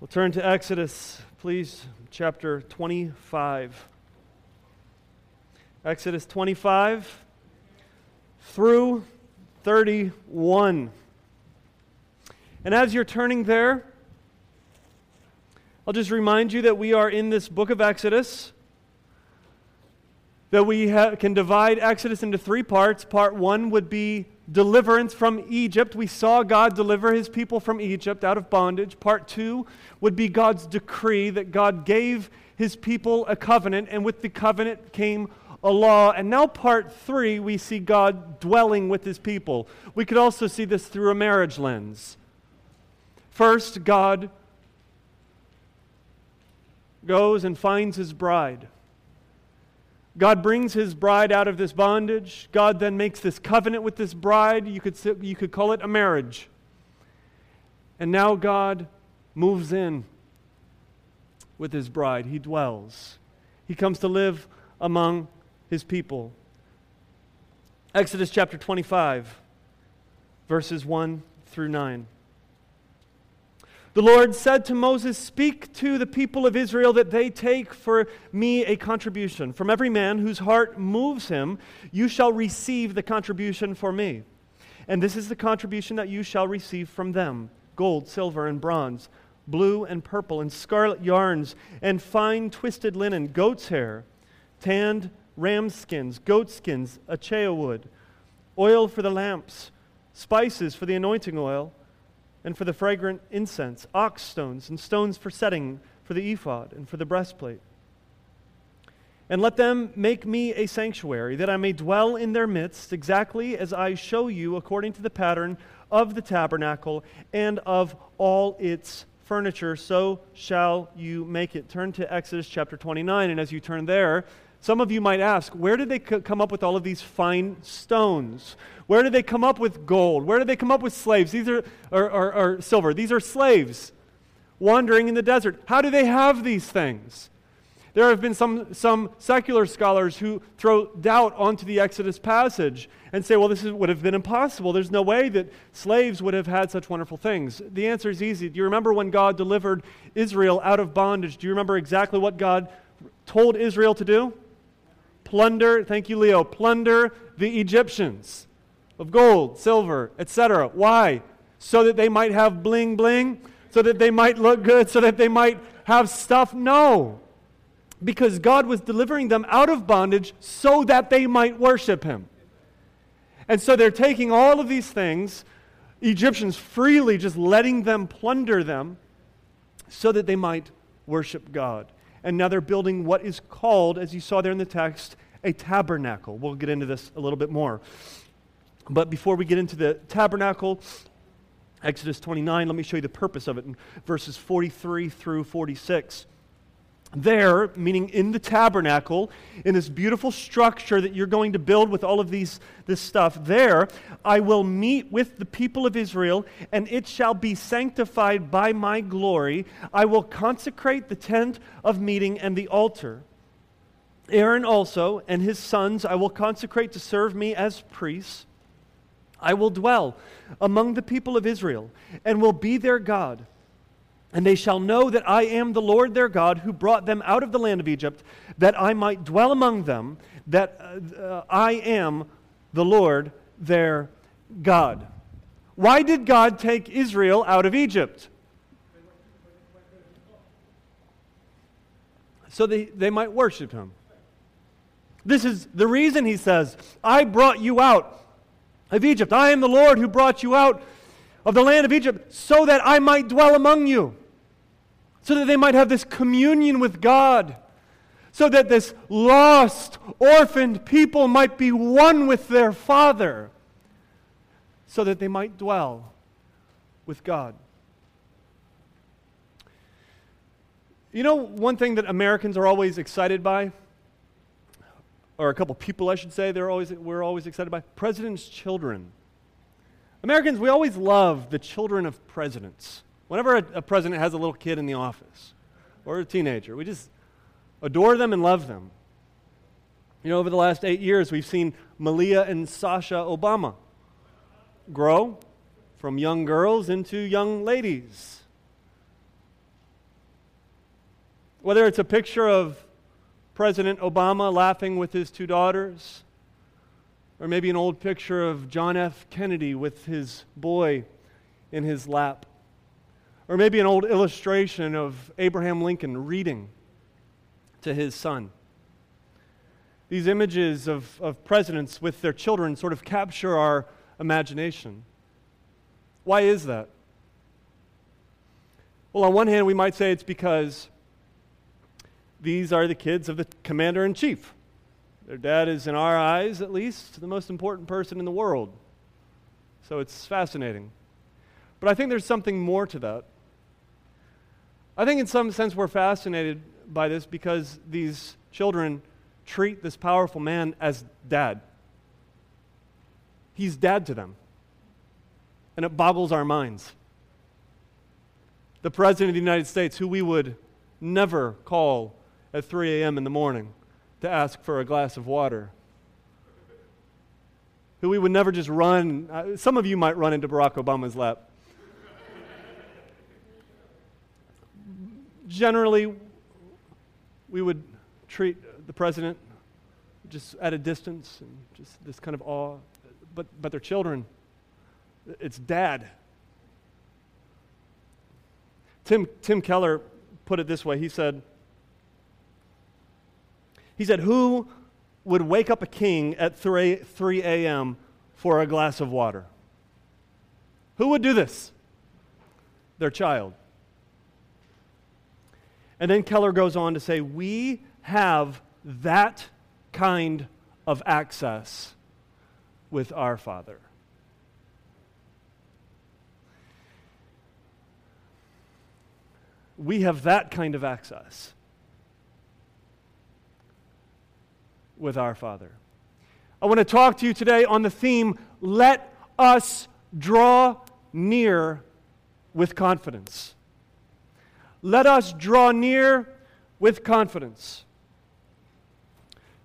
We'll turn to Exodus, please, chapter 25. Exodus 25 through 31. And as you're turning there, I'll just remind you that we are in this book of Exodus, that we ha- can divide Exodus into three parts. Part one would be deliverance from Egypt. We saw God deliver his people from Egypt out of bondage. Part two would be God's decree that God gave his people a covenant, and with the covenant came a law. And now, part three, we see God dwelling with his people. We could also see this through a marriage lens. First, God goes and finds his bride. God brings his bride out of this bondage. God then makes this covenant with this bride. You could, you could call it a marriage. And now God moves in with his bride. He dwells. He comes to live among his people. Exodus chapter 25, verses 1 through 9. The Lord said to Moses, Speak to the people of Israel that they take for me a contribution. From every man whose heart moves him, you shall receive the contribution for me. And this is the contribution that you shall receive from them gold, silver, and bronze, blue and purple, and scarlet yarns, and fine twisted linen, goat's hair, tanned ram skins, goat skins, acacia wood, oil for the lamps, spices for the anointing oil and for the fragrant incense, onyx stones and stones for setting for the ephod and for the breastplate. And let them make me a sanctuary, that I may dwell in their midst, exactly as I show you according to the pattern of the tabernacle and of all its furniture. So shall you make it. Turn to Exodus chapter 29, and as you turn there, some of you might ask, where did they come up with all of these fine stones? Where did they come up with gold? Where did they come up with slaves? These are, or, or, or silver. These are slaves wandering in the desert. How do they have these things? There have been some, some secular scholars who throw doubt onto the Exodus passage and say, well, this is, would have been impossible. There's no way that slaves would have had such wonderful things. The answer is easy. Do you remember when God delivered Israel out of bondage? Do you remember exactly what God told Israel to do? Plunder, thank you, Leo, plunder the Egyptians of gold, silver, etc. Why? So that they might have bling bling? So that they might look good? So that they might have stuff? No. Because God was delivering them out of bondage so that they might worship Him. And so they're taking all of these things, Egyptians freely just letting them plunder them so that they might worship God. And now they're building what is called, as you saw there in the text, a tabernacle. We'll get into this a little bit more. But before we get into the tabernacle, Exodus 29, let me show you the purpose of it in verses 43 through 46. There, meaning in the tabernacle, in this beautiful structure that you're going to build with all of these, this stuff, there I will meet with the people of Israel, and it shall be sanctified by my glory. I will consecrate the tent of meeting and the altar. Aaron also and his sons I will consecrate to serve me as priests. I will dwell among the people of Israel and will be their God. And they shall know that I am the Lord their God who brought them out of the land of Egypt, that I might dwell among them, that uh, I am the Lord their God. Why did God take Israel out of Egypt? So they, they might worship him. This is the reason he says, I brought you out of Egypt. I am the Lord who brought you out of the land of Egypt so that I might dwell among you, so that they might have this communion with God, so that this lost, orphaned people might be one with their Father, so that they might dwell with God. You know, one thing that Americans are always excited by? or a couple people, I should say, they're always, we're always excited by presidents' children. Americans, we always love the children of presidents. Whenever a, a president has a little kid in the office or a teenager, we just adore them and love them. You know, over the last eight years, we've seen Malia and Sasha Obama grow from young girls into young ladies. Whether it's a picture of President Obama laughing with his two daughters, or maybe an old picture of John F. Kennedy with his boy in his lap, or maybe an old illustration of Abraham Lincoln reading to his son. These images of, of presidents with their children sort of capture our imagination. Why is that? Well, on one hand, we might say it's because these are the kids of the commander in chief. Their dad is, in our eyes at least, the most important person in the world. So it's fascinating. But I think there's something more to that. I think, in some sense, we're fascinated by this because these children treat this powerful man as dad. He's dad to them. And it boggles our minds. The President of the United States, who we would never call at 3 a.m. in the morning to ask for a glass of water. Who we would never just run. Uh, some of you might run into Barack Obama's lap. Generally, we would treat the president just at a distance and just this kind of awe. But, but their children, it's dad. Tim, Tim Keller put it this way. He said, he said, Who would wake up a king at 3, 3 a.m. for a glass of water? Who would do this? Their child. And then Keller goes on to say, We have that kind of access with our Father. We have that kind of access. with our Father. I want to talk to you today on the theme let us draw near with confidence. Let us draw near with confidence.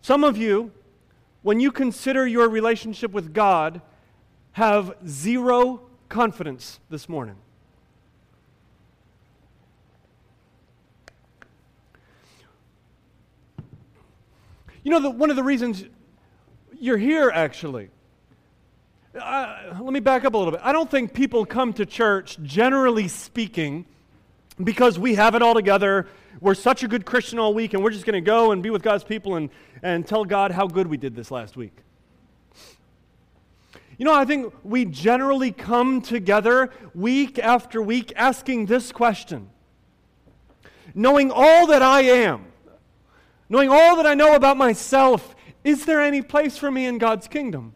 Some of you, when you consider your relationship with God, have zero confidence this morning. You know, the, one of the reasons you're here, actually, uh, let me back up a little bit. I don't think people come to church, generally speaking, because we have it all together. We're such a good Christian all week, and we're just going to go and be with God's people and, and tell God how good we did this last week. You know, I think we generally come together week after week asking this question Knowing all that I am, knowing all that I know about myself, is there any place for me in God's kingdom?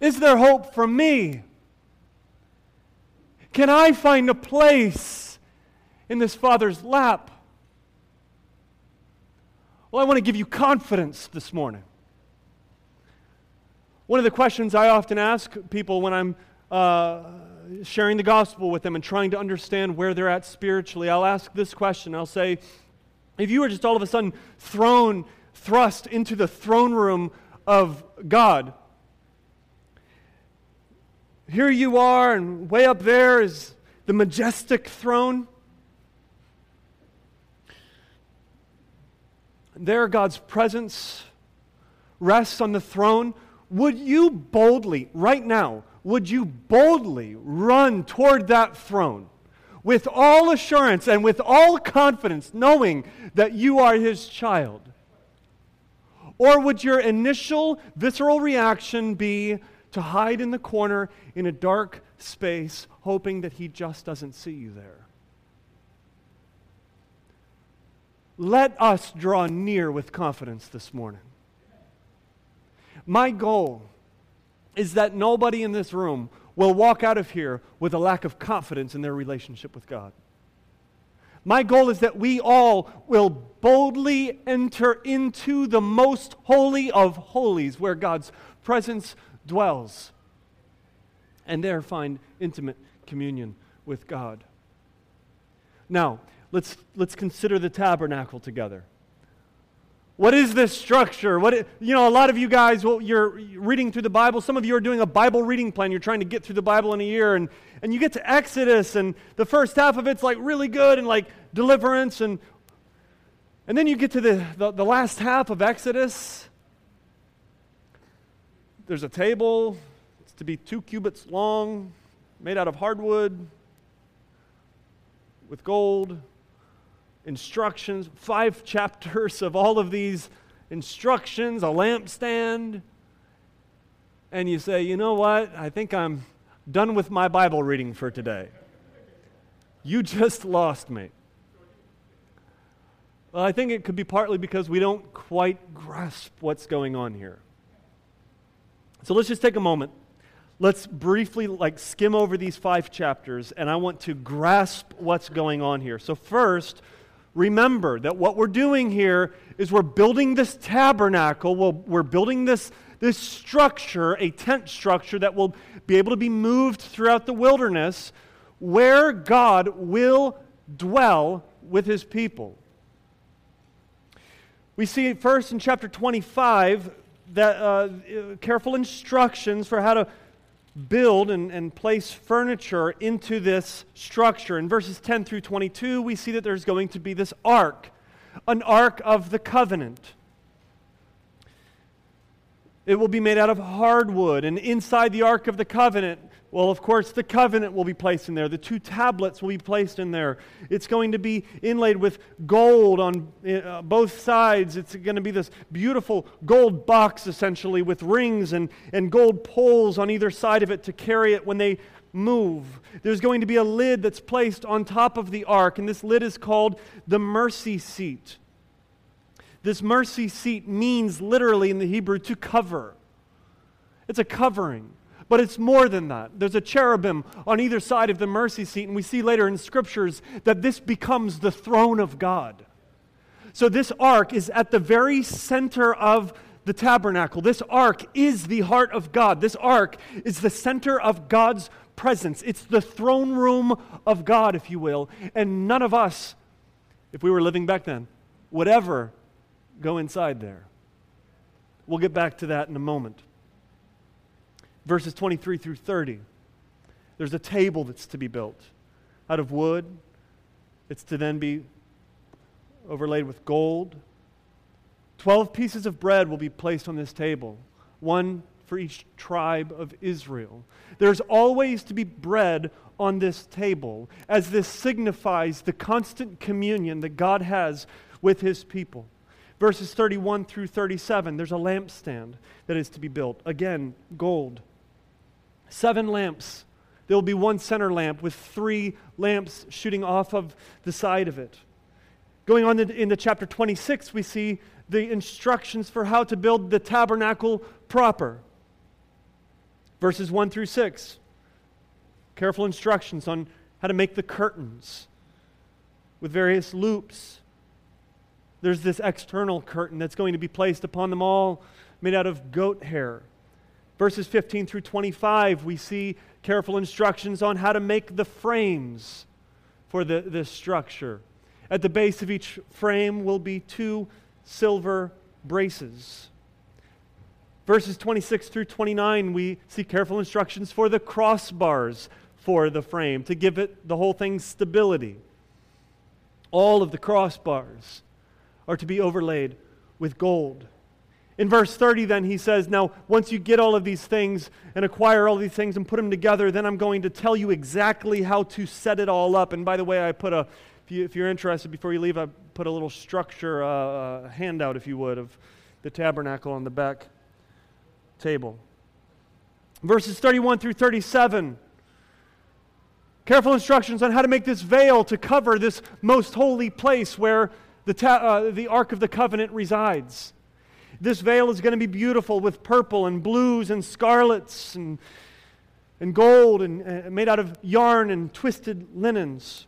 Is there hope for me? Can I find a place in this Father's lap? Well, I want to give you confidence this morning. One of the questions I often ask people when I'm uh, sharing the gospel with them and trying to understand where they're at spiritually, I'll ask this question. I'll say, if you were just all of a sudden thrown, thrust into the throne room of God, here you are, and way up there is the majestic throne. There, God's presence rests on the throne. Would you boldly, right now, would you boldly run toward that throne? with all assurance and with all confidence, knowing that you are his child? Or would your initial visceral reaction be to hide in the corner in a dark space, hoping that he just doesn't see you there? Let us draw near with confidence this morning. My goal is that nobody in this room will walk out of here with a lack of confidence in their relationship with God. My goal is that we all will boldly enter into the most holy of holies where God's presence dwells and there find intimate communion with God. Now, let's, let's consider the tabernacle together. What is this structure? What you know, a lot of you guys, well, you're reading through the Bible. Some of you are doing a Bible reading plan. You're trying to get through the Bible in a year, and, and you get to Exodus, and the first half of it's like really good and like deliverance, and and then you get to the, the, the last half of Exodus. There's a table, it's to be two cubits long, made out of hardwood, with gold instructions, five chapters of all of these instructions, a lampstand, and you say, you know what? I think I'm done with my Bible reading for today. You just lost me. Well, I think it could be partly because we don't quite grasp what's going on here. So let's just take a moment. Let's briefly like skim over these five chapters and I want to grasp what's going on here. So first, remember that what we're doing here is we're building this tabernacle, we're building this, this structure, a tent structure that will be able to be moved throughout the wilderness where God will dwell with his people. We see first in chapter 25 that uh, careful instructions for how to build and, and place furniture into this structure. In verses 10 through 22, we see that there's going to be this ark, an ark of the covenant. It will be made out of hardwood, and inside the ark of the covenant well, of course, the covenant will be placed in there. The two tablets will be placed in there. It's going to be inlaid with gold on uh, both sides. It's going to be this beautiful gold box, essentially, with rings and, and gold poles on either side of it to carry it when they move. There's going to be a lid that's placed on top of the ark, and this lid is called the mercy seat. This mercy seat means literally in the Hebrew to cover, it's a covering. But it's more than that. There's a cherubim on either side of the mercy seat, and we see later in scriptures that this becomes the throne of God. So this ark is at the very center of the tabernacle. This ark is the heart of God. This ark is the center of God's presence. It's the throne room of God, if you will. And none of us, if we were living back then, would ever go inside there. We'll get back to that in a moment verses 23 through 30. There's a table that's to be built out of wood. It's to then be overlaid with gold. Twelve pieces of bread will be placed on this table, one for each tribe of Israel. There's always to be bread on this table, as this signifies the constant communion that God has with his people. Verses 31 through 37, there's a lampstand that is to be built. Again, gold. Seven lamps. There will be one center lamp with three lamps shooting off of the side of it. Going on in the chapter 26, we see the instructions for how to build the tabernacle proper. Verses 1 through 6. Careful instructions on how to make the curtains with various loops. There's this external curtain that's going to be placed upon them all, made out of goat hair. Verses 15 through 25, we see careful instructions on how to make the frames for the, this structure. At the base of each frame will be two silver braces. Verses 26 through 29, we see careful instructions for the crossbars for the frame to give it the whole thing stability. All of the crossbars are to be overlaid with gold. In verse 30, then, he says, Now, once you get all of these things and acquire all these things and put them together, then I'm going to tell you exactly how to set it all up. And by the way, I put a, if, you, are interested, before you leave, I put a little structure uh, uh, handout, if you would, of the tabernacle on the back table. Verses 31 through 37. Careful instructions on how to make this veil to cover this most holy place where the, ta- uh, the Ark of the Covenant resides. This veil is going to be beautiful with purple and blues and scarlets and, and gold and uh, made out of yarn and twisted linens.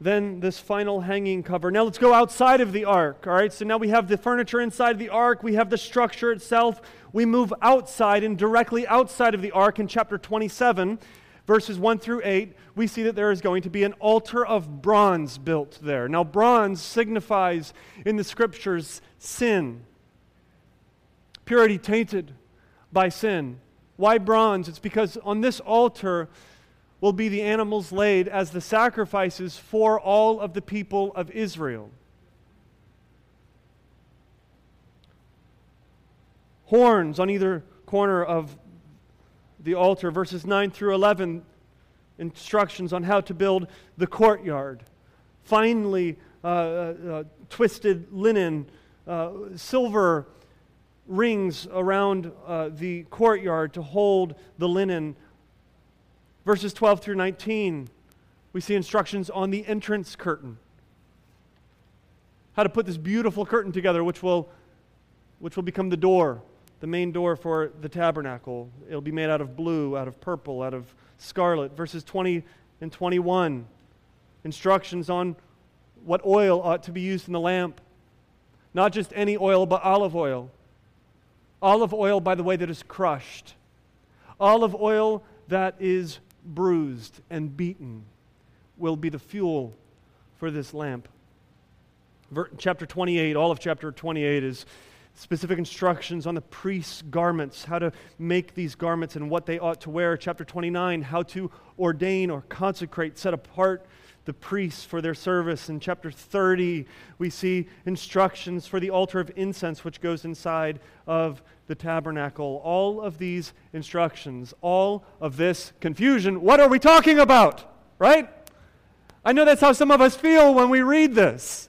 Then this final hanging cover. Now let's go outside of the ark. All right, so now we have the furniture inside the ark, we have the structure itself. We move outside and directly outside of the ark in chapter 27, verses 1 through 8, we see that there is going to be an altar of bronze built there. Now, bronze signifies in the scriptures sin, purity tainted by sin. Why bronze? It's because on this altar will be the animals laid as the sacrifices for all of the people of Israel. Horns on either corner of the altar, verses 9 through 11, instructions on how to build the courtyard. Finely uh, uh, uh, twisted linen, uh, silver rings around uh, the courtyard to hold the linen. Verses 12 through 19, we see instructions on the entrance curtain. How to put this beautiful curtain together, which will, which will become the door the main door for the tabernacle. It'll be made out of blue, out of purple, out of scarlet. Verses 20 and 21. Instructions on what oil ought to be used in the lamp. Not just any oil, but olive oil. Olive oil, by the way, that is crushed. Olive oil that is bruised and beaten will be the fuel for this lamp. Ver- chapter 28, all of chapter 28 is specific instructions on the priest's garments, how to make these garments and what they ought to wear. Chapter 29, how to ordain or consecrate, set apart the priests for their service. In chapter 30, we see instructions for the altar of incense, which goes inside of the tabernacle. All of these instructions, all of this confusion, what are we talking about? Right? I know that's how some of us feel when we read this.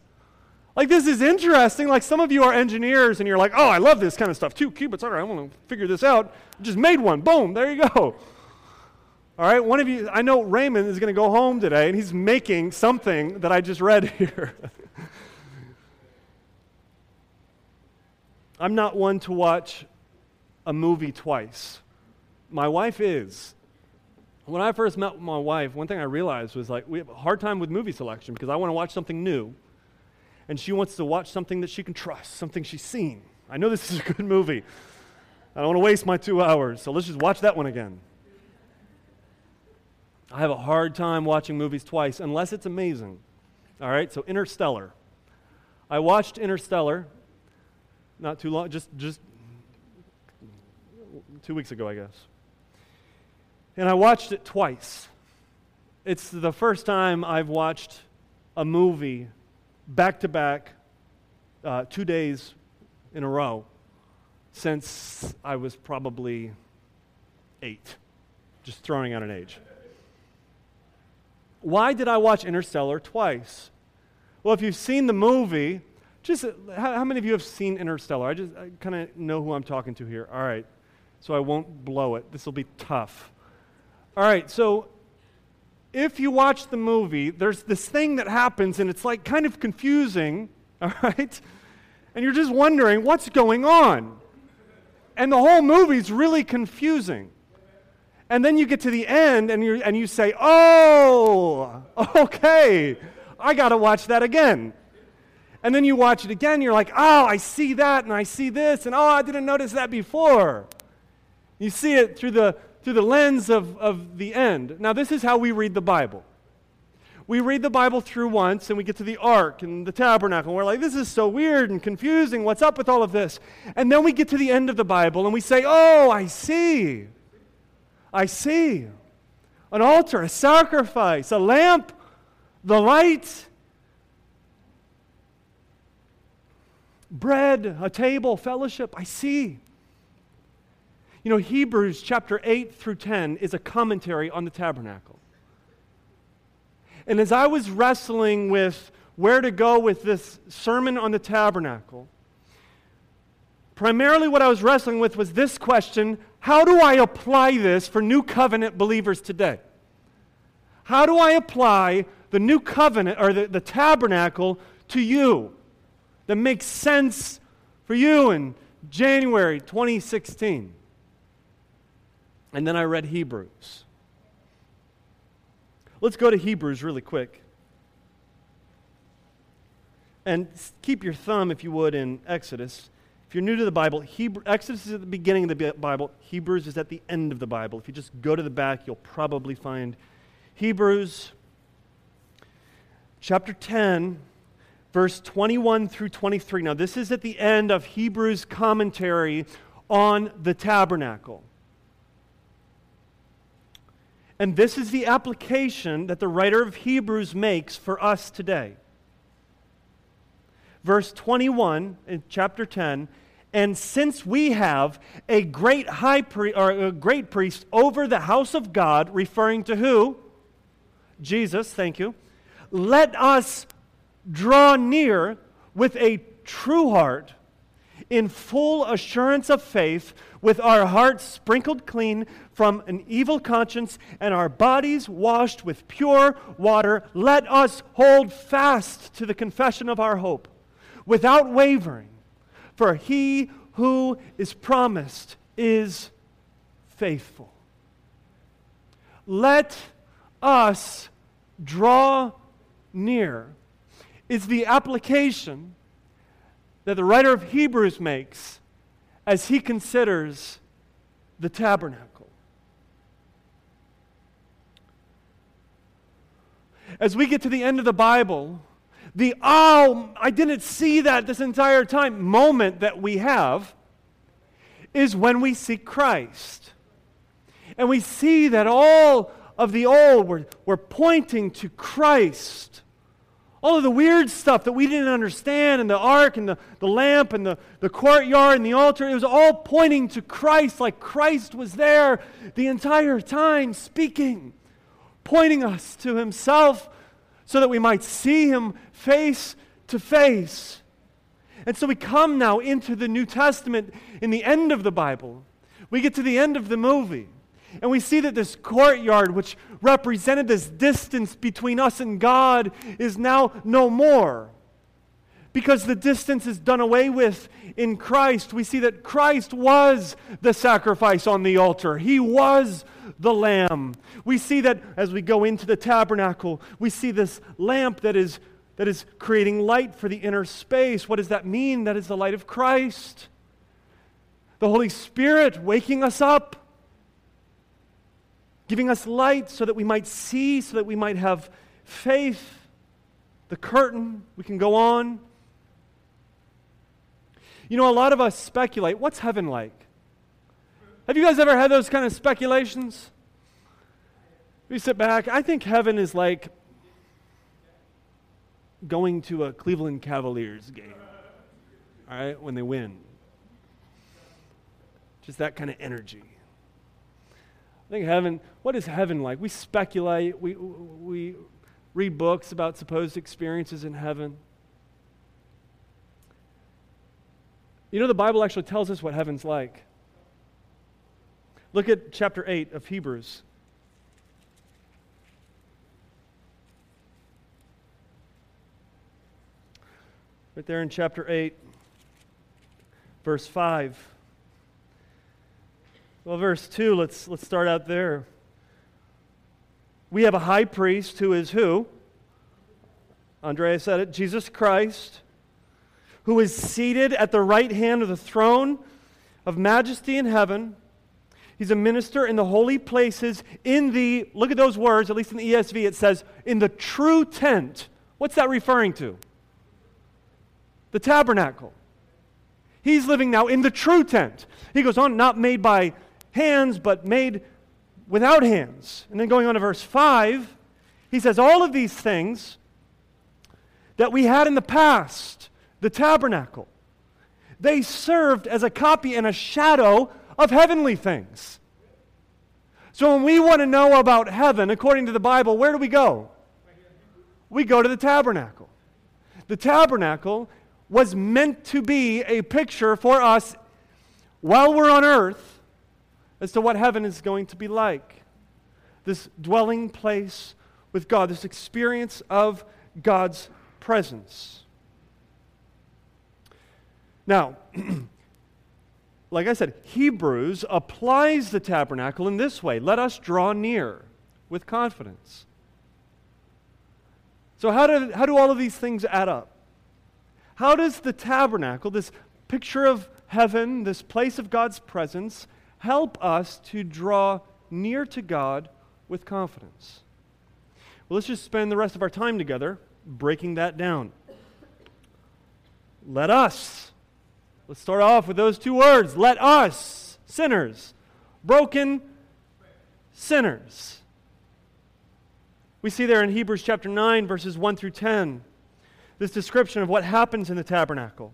Like, this is interesting. Like, some of you are engineers and you're like, oh, I love this kind of stuff. Two cubits, all right, I want to figure this out. Just made one. Boom, there you go. All right, one of you, I know Raymond is going to go home today and he's making something that I just read here. I'm not one to watch a movie twice. My wife is. When I first met my wife, one thing I realized was like, we have a hard time with movie selection because I want to watch something new and she wants to watch something that she can trust, something she's seen. I know this is a good movie. I don't want to waste my two hours, so let's just watch that one again. I have a hard time watching movies twice unless it's amazing. All right, so Interstellar. I watched Interstellar not too long, just, just two weeks ago, I guess. And I watched it twice. It's the first time I've watched a movie back to back, uh, two days in a row since I was probably eight. Just throwing out an age. Why did I watch Interstellar twice? Well, if you've seen the movie, just how, how many of you have seen Interstellar? I just kind of know who I'm talking to here. All right, so I won't blow it. This will be tough. All right, so if you watch the movie, there's this thing that happens and it's like kind of confusing, all right? And you're just wondering what's going on. And the whole movie's really confusing. And then you get to the end and, you and you say, oh, okay, I got to watch that again. And then you watch it again, you're like, oh, I see that and I see this, and oh, I didn't notice that before. You see it through the through the lens of, of the end. Now, this is how we read the Bible. We read the Bible through once and we get to the ark and the tabernacle, and we're like, this is so weird and confusing. What's up with all of this? And then we get to the end of the Bible and we say, oh, I see. I see. An altar, a sacrifice, a lamp, the light, bread, a table, fellowship. I see. You know, Hebrews chapter 8 through 10 is a commentary on the tabernacle. And as I was wrestling with where to go with this sermon on the tabernacle, primarily what I was wrestling with was this question How do I apply this for new covenant believers today? How do I apply the new covenant or the, the tabernacle to you that makes sense for you in January 2016? And then I read Hebrews. Let's go to Hebrews really quick. And keep your thumb, if you would, in Exodus. If you're new to the Bible, Hebrew, Exodus is at the beginning of the Bible, Hebrews is at the end of the Bible. If you just go to the back, you'll probably find Hebrews chapter 10, verse 21 through 23. Now, this is at the end of Hebrews' commentary on the tabernacle. And this is the application that the writer of Hebrews makes for us today. Verse 21 in chapter 10 and since we have a great high priest or a great priest over the house of God, referring to who? Jesus, thank you. Let us draw near with a true heart in full assurance of faith, with our hearts sprinkled clean from an evil conscience and our bodies washed with pure water. Let us hold fast to the confession of our hope without wavering. For he who is promised is faithful. Let us draw near, is the application that the writer of Hebrews makes as he considers the tabernacle. As we get to the end of the Bible, the oh, I didn't see that this entire time moment that we have is when we see Christ. And we see that all of the old were, were pointing to Christ. All of the weird stuff that we didn't understand, and the ark, and the, the lamp, and the, the courtyard, and the altar, it was all pointing to Christ, like Christ was there the entire time speaking, pointing us to Himself so that we might see Him face to face. And so we come now into the New Testament in the end of the Bible. We get to the end of the movie. And we see that this courtyard, which represented this distance between us and God, is now no more. Because the distance is done away with in Christ. We see that Christ was the sacrifice on the altar, He was the Lamb. We see that as we go into the tabernacle, we see this lamp that is that is creating light for the inner space. What does that mean? That is the light of Christ. The Holy Spirit waking us up, giving us light so that we might see, so that we might have faith. The curtain, we can go on. You know, a lot of us speculate what's heaven like? Have you guys ever had those kind of speculations? We sit back. I think heaven is like going to a Cleveland Cavaliers game, all right, when they win. Just that kind of energy. I think heaven, what is heaven like? We speculate, we, we read books about supposed experiences in heaven. You know, the Bible actually tells us what heaven's like. Look at chapter 8 of Hebrews. Right there in chapter 8, verse 5. Well, verse 2, let's, let's start out there. We have a high priest who is who? Andrea said it Jesus Christ, who is seated at the right hand of the throne of majesty in heaven. He's a minister in the holy places in the, look at those words, at least in the ESV, it says, in the true tent. What's that referring to? the tabernacle. He's living now in the true tent. He goes on, not made by hands, but made without hands. And then going on to verse 5, he says, All of these things that we had in the past, the tabernacle, they served as a copy and a shadow of heavenly things. So when we want to know about heaven, according to the Bible, where do we go? We go to the tabernacle. The tabernacle was meant to be a picture for us while we're on earth as to what heaven is going to be like. This dwelling place with God, this experience of God's presence. Now, like I said, Hebrews applies the tabernacle in this way let us draw near with confidence. So, how do, how do all of these things add up? How does the tabernacle, this picture of heaven, this place of God's presence, help us to draw near to God with confidence? Well, let's just spend the rest of our time together breaking that down. Let us. Let's start off with those two words. Let us, sinners, broken sinners. We see there in Hebrews chapter 9, verses 1 through 10, this description of what happens in the tabernacle.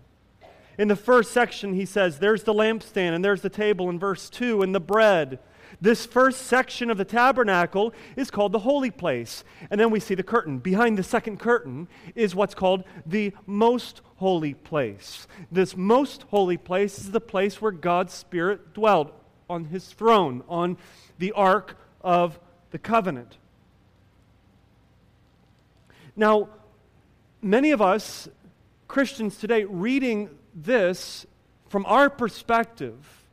In the first section, he says, There's the lampstand, and there's the table in verse 2, and the bread. This first section of the tabernacle is called the holy place. And then we see the curtain. Behind the second curtain is what's called the most holy place. This most holy place is the place where God's Spirit dwelled on his throne, on the ark of the covenant. Now, many of us, Christians today, reading this from our perspective,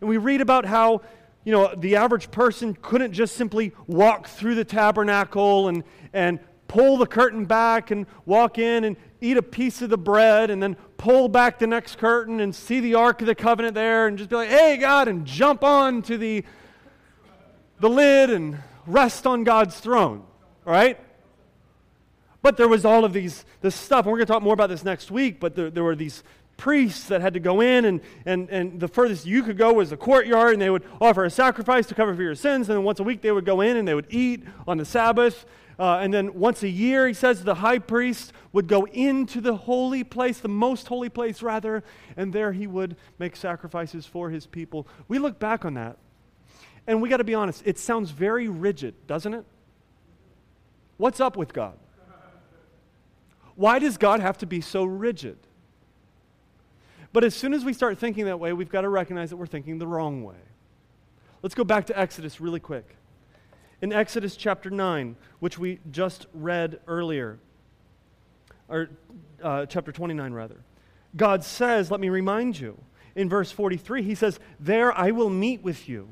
and we read about how you know, the average person couldn't just simply walk through the tabernacle and, and pull the curtain back and walk in and eat a piece of the bread and then pull back the next curtain and see the Ark of the Covenant there and just be like, hey, God, and jump on to the, the lid and rest on God's throne. Right? But there was all of these this stuff, and we're going to talk more about this next week, but there, there were these priests that had to go in, and, and, and the furthest you could go was the courtyard, and they would offer a sacrifice to cover for your sins. And then once a week they would go in and they would eat on the Sabbath. Uh, and then once a year, he says, the high priest would go into the holy place, the most holy place, rather, and there he would make sacrifices for his people. We look back on that, and we got to be honest, it sounds very rigid, doesn't it? What's up with God? Why does God have to be so rigid? But as soon as we start thinking that way, we've got to recognize that we're thinking the wrong way. Let's go back to Exodus really quick. In Exodus chapter 9, which we just read earlier, or uh, chapter 29 rather, God says, let me remind you, in verse 43, he says, There I will meet with you.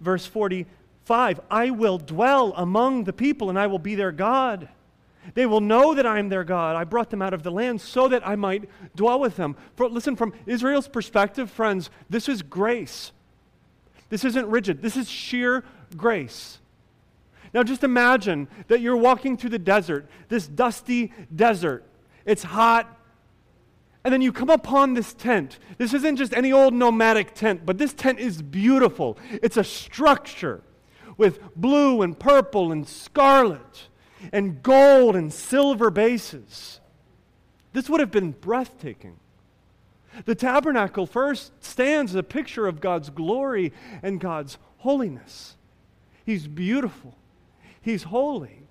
Verse 45, I will dwell among the people and I will be their God. They will know that I am their God. I brought them out of the land so that I might dwell with them. For, listen, from Israel's perspective, friends, this is grace. This isn't rigid, this is sheer grace. Now, just imagine that you're walking through the desert, this dusty desert. It's hot. And then you come upon this tent. This isn't just any old nomadic tent, but this tent is beautiful. It's a structure with blue and purple and scarlet and gold and silver bases. This would have been breathtaking. The tabernacle first stands as a picture of God's glory and God's holiness. He's beautiful, He's holy.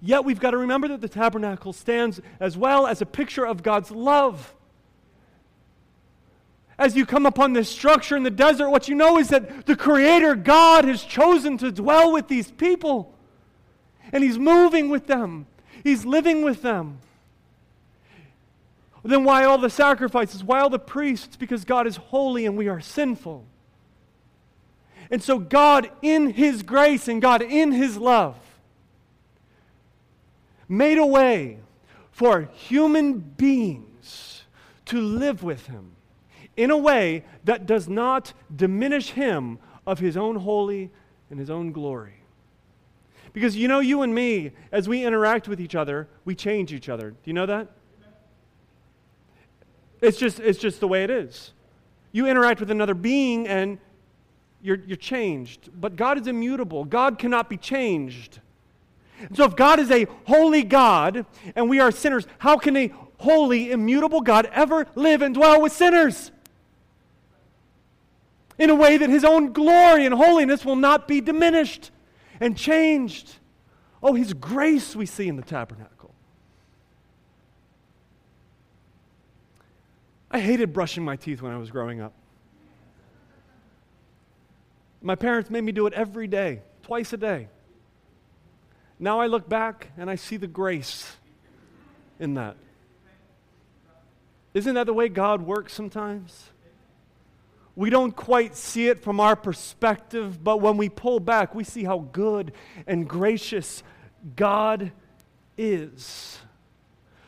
Yet we've got to remember that the tabernacle stands as well as a picture of God's love. As you come upon this structure in the desert, what you know is that the Creator God has chosen to dwell with these people and He's moving with them, He's living with them. Then why all the sacrifices? Why all the priests? Because God is holy and we are sinful. And so, God, in His grace and God, in His love, made a way for human beings to live with Him in a way that does not diminish Him of His own holy and His own glory. Because you know, you and me, as we interact with each other, we change each other. Do you know that? It's just, it's just the way it is. You interact with another being and you're, you're changed. But God is immutable, God cannot be changed. So, if God is a holy God and we are sinners, how can a holy, immutable God ever live and dwell with sinners? In a way that his own glory and holiness will not be diminished and changed. Oh, his grace we see in the tabernacle. I hated brushing my teeth when I was growing up. My parents made me do it every day, twice a day. Now I look back and I see the grace in that. Isn't that the way God works sometimes? We don't quite see it from our perspective, but when we pull back, we see how good and gracious God is.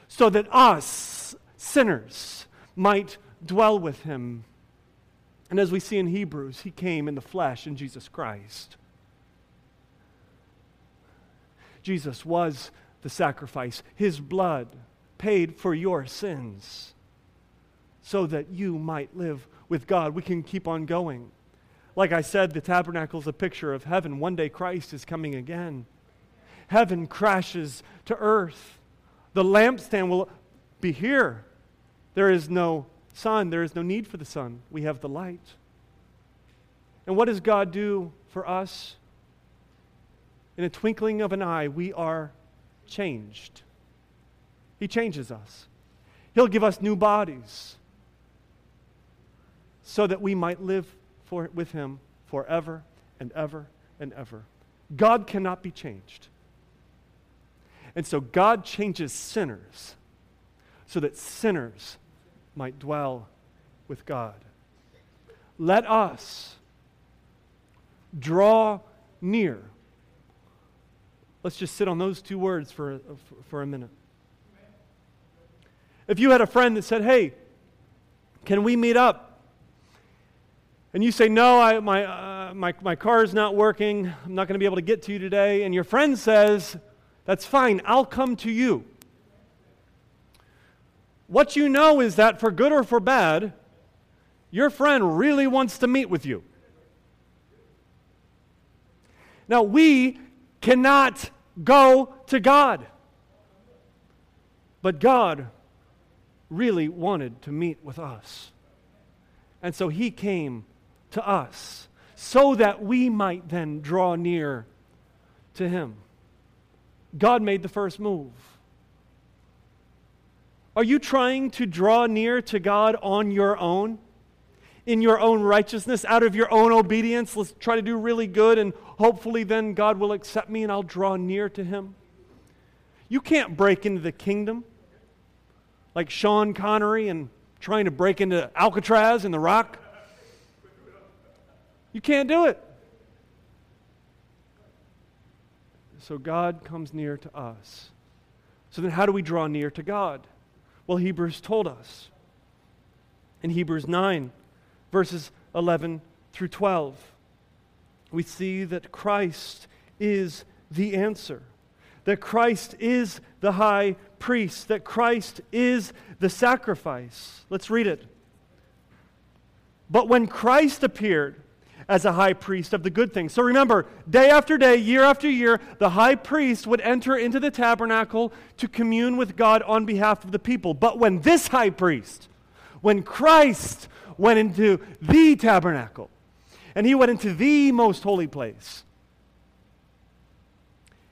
So that us, sinners, might dwell with him. And as we see in Hebrews, he came in the flesh in Jesus Christ. Jesus was the sacrifice. His blood paid for your sins so that you might live with God. We can keep on going. Like I said, the tabernacle is a picture of heaven. One day Christ is coming again. Heaven crashes to earth. The lampstand will be here. There is no sun, there is no need for the sun. We have the light. And what does God do for us? In a twinkling of an eye, we are changed. He changes us. He'll give us new bodies so that we might live for, with Him forever and ever and ever. God cannot be changed. And so God changes sinners so that sinners might dwell with God. Let us draw near. Let's just sit on those two words for, for a minute. If you had a friend that said, Hey, can we meet up? And you say, No, I, my, uh, my, my car is not working, I'm not going to be able to get to you today, and your friend says, That's fine, I'll come to you. What you know is that for good or for bad, your friend really wants to meet with you. Now, we cannot go to God. But God really wanted to meet with us. And so he came to us so that we might then draw near to him. God made the first move. Are you trying to draw near to God on your own? In your own righteousness, out of your own obedience? Let's try to do really good, and hopefully, then God will accept me and I'll draw near to Him. You can't break into the kingdom like Sean Connery and trying to break into Alcatraz in the rock. You can't do it. So God comes near to us. So then, how do we draw near to God? Well, Hebrews told us. In Hebrews 9, verses 11 through 12, we see that Christ is the answer, that Christ is the high priest, that Christ is the sacrifice. Let's read it. But when Christ appeared, as a high priest of the good things. So remember, day after day, year after year, the high priest would enter into the tabernacle to commune with God on behalf of the people. But when this high priest, when Christ went into the tabernacle, and he went into the most holy place,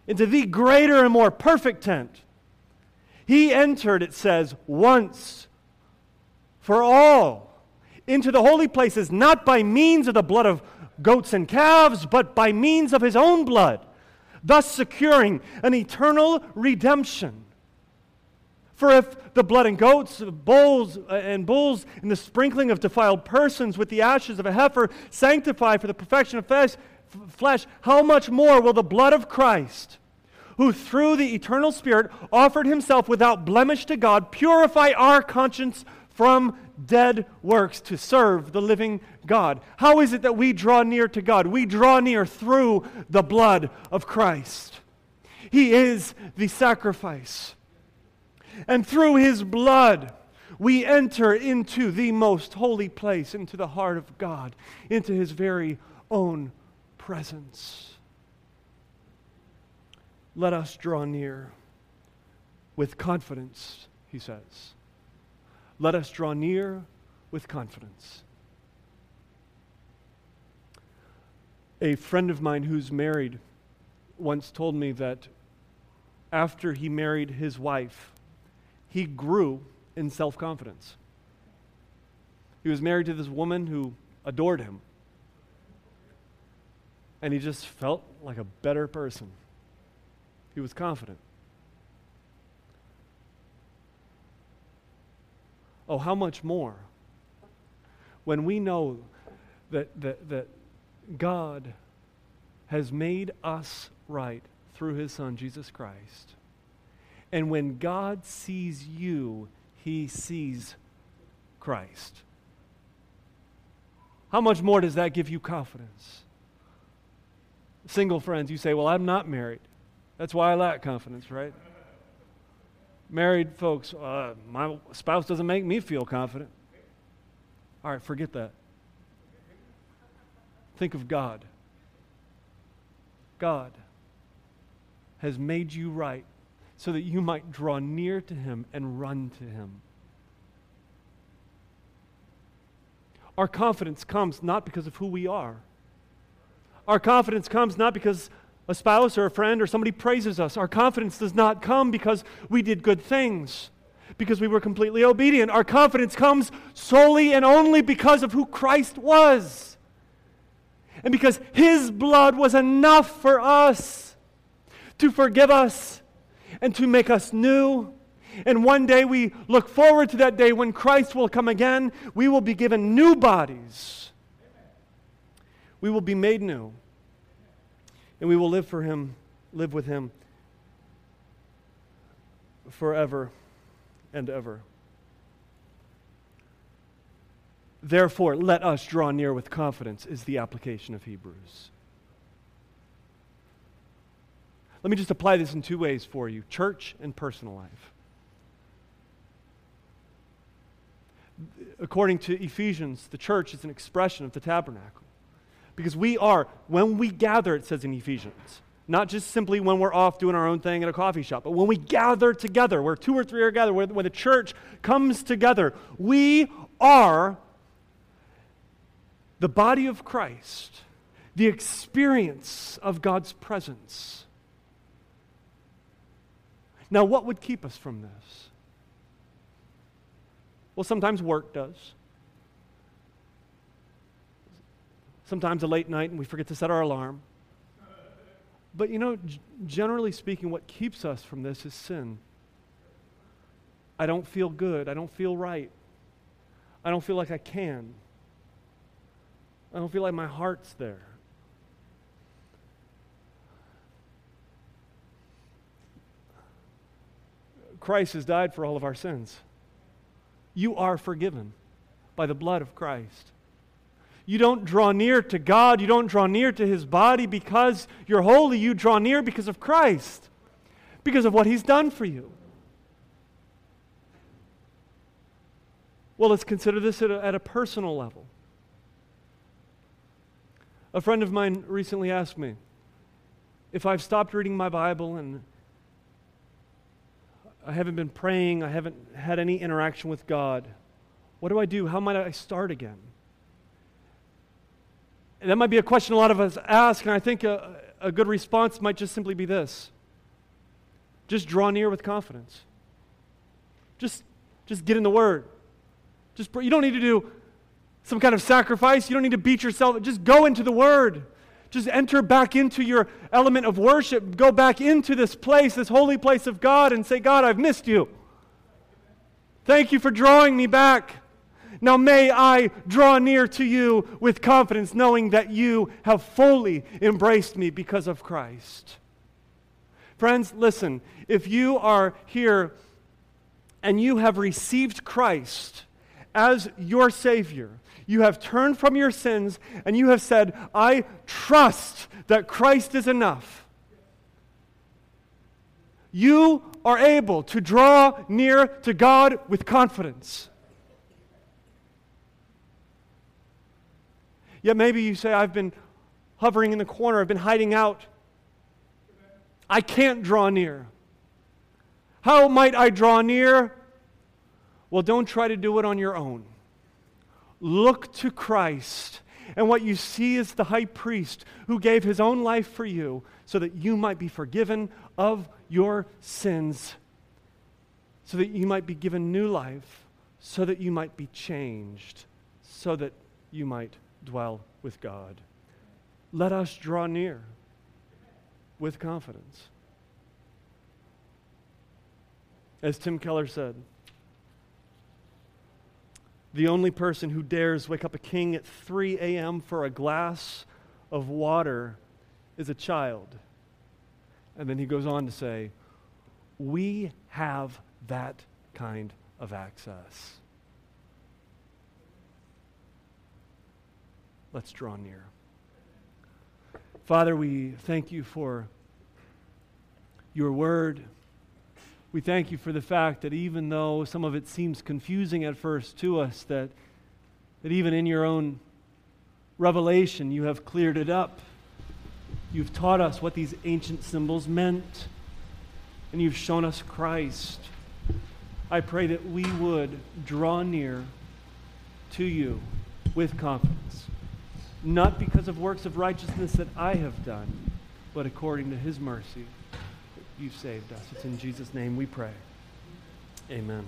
into the greater and more perfect tent, he entered, it says, once for all into the holy places, not by means of the blood of goats and calves, but by means of his own blood, thus securing an eternal redemption. For if the blood and goats, bulls, uh, and bulls, and the sprinkling of defiled persons with the ashes of a heifer sanctify for the perfection of flesh, flesh, how much more will the blood of Christ, who through the eternal Spirit offered himself without blemish to God, purify our conscience from dead works to serve the living God. How is it that we draw near to God? We draw near through the blood of Christ. He is the sacrifice. And through his blood, we enter into the most holy place, into the heart of God, into his very own presence. Let us draw near with confidence, he says let us draw near with confidence. A friend of mine who's married once told me that after he married his wife, he grew in self confidence. He was married to this woman who adored him. And he just felt like a better person. He was confident. Oh, how much more when we know that, that, that God has made us right through his Son, Jesus Christ. And when God sees you, he sees Christ. How much more does that give you confidence? Single friends, you say, Well, I'm not married. That's why I lack confidence, right? Married folks, uh, my spouse doesn't make me feel confident. All right, forget that. Think of God. God has made you right so that you might draw near to Him and run to Him. Our confidence comes not because of who we are. Our confidence comes not because a spouse or a friend or somebody praises us. Our confidence does not come because we did good things, because we were completely obedient. Our confidence comes solely and only because of who Christ was. And because his blood was enough for us to forgive us and to make us new. And one day we look forward to that day when Christ will come again. We will be given new bodies. We will be made new and we will live for him, live with him forever and ever. Therefore, let us draw near with confidence, is the application of Hebrews. Let me just apply this in two ways for you church and personal life. According to Ephesians, the church is an expression of the tabernacle. Because we are, when we gather, it says in Ephesians, not just simply when we're off doing our own thing at a coffee shop, but when we gather together, where two or three are gathered, when the church comes together, we are the body of Christ, the experience of God's presence. Now, what would keep us from this? Well, sometimes work does. Sometimes a late night and we forget to set our alarm. But you know, g- generally speaking, what keeps us from this is sin. I don't feel good. I don't feel right. I don't feel like I can. I don't feel like my heart's there. Christ has died for all of our sins. You are forgiven by the blood of Christ. You don't draw near to God, you don't draw near to His body because you're holy. You draw near because of Christ, because of what He's done for you. Well, let's consider this at a, at a personal level. A friend of mine recently asked me if I've stopped reading my Bible and I haven't been praying, I haven't had any interaction with God. What do I do? How might I start again? That might be a question a lot of us ask, and I think a, a good response might just simply be this just draw near with confidence. Just, just get in the Word. Just you don't need to do some kind of sacrifice. You don't need to beat yourself. Just go into the Word. Just enter back into your element of worship. Go back into this place, this holy place of God, and say, God, I've missed you. Thank you for drawing me back. Now may I draw near to you with confidence, knowing that you have fully embraced me because of Christ. Friends, listen, if you are here and you have received Christ as your Savior, you have turned from your sins and you have said, I trust that Christ is enough. You are able to draw near to God with confidence. Yet maybe you say, I've been hovering in the corner, I've been hiding out. I can't draw near. How might I draw near? Well, don't try to do it on your own. Look to Christ. And what you see is the high priest who gave his own life for you so that you might be forgiven of your sins, so that you might be given new life, so that you might be changed, so that you might dwell with God. Let us draw near with confidence. As Tim Keller said, the only person who dares wake up a king at 3 a.m. for a glass of water is a child. And then he goes on to say, We have that kind of access. Let's draw near. Father, we thank you for your word. We thank you for the fact that even though some of it seems confusing at first to us, that, that even in your own revelation you have cleared it up. You've taught us what these ancient symbols meant, and you've shown us Christ. I pray that we would draw near to you with confidence, not because of works of righteousness that I have done, but according to his mercy you've saved us. It's in Jesus' name we pray. Amen.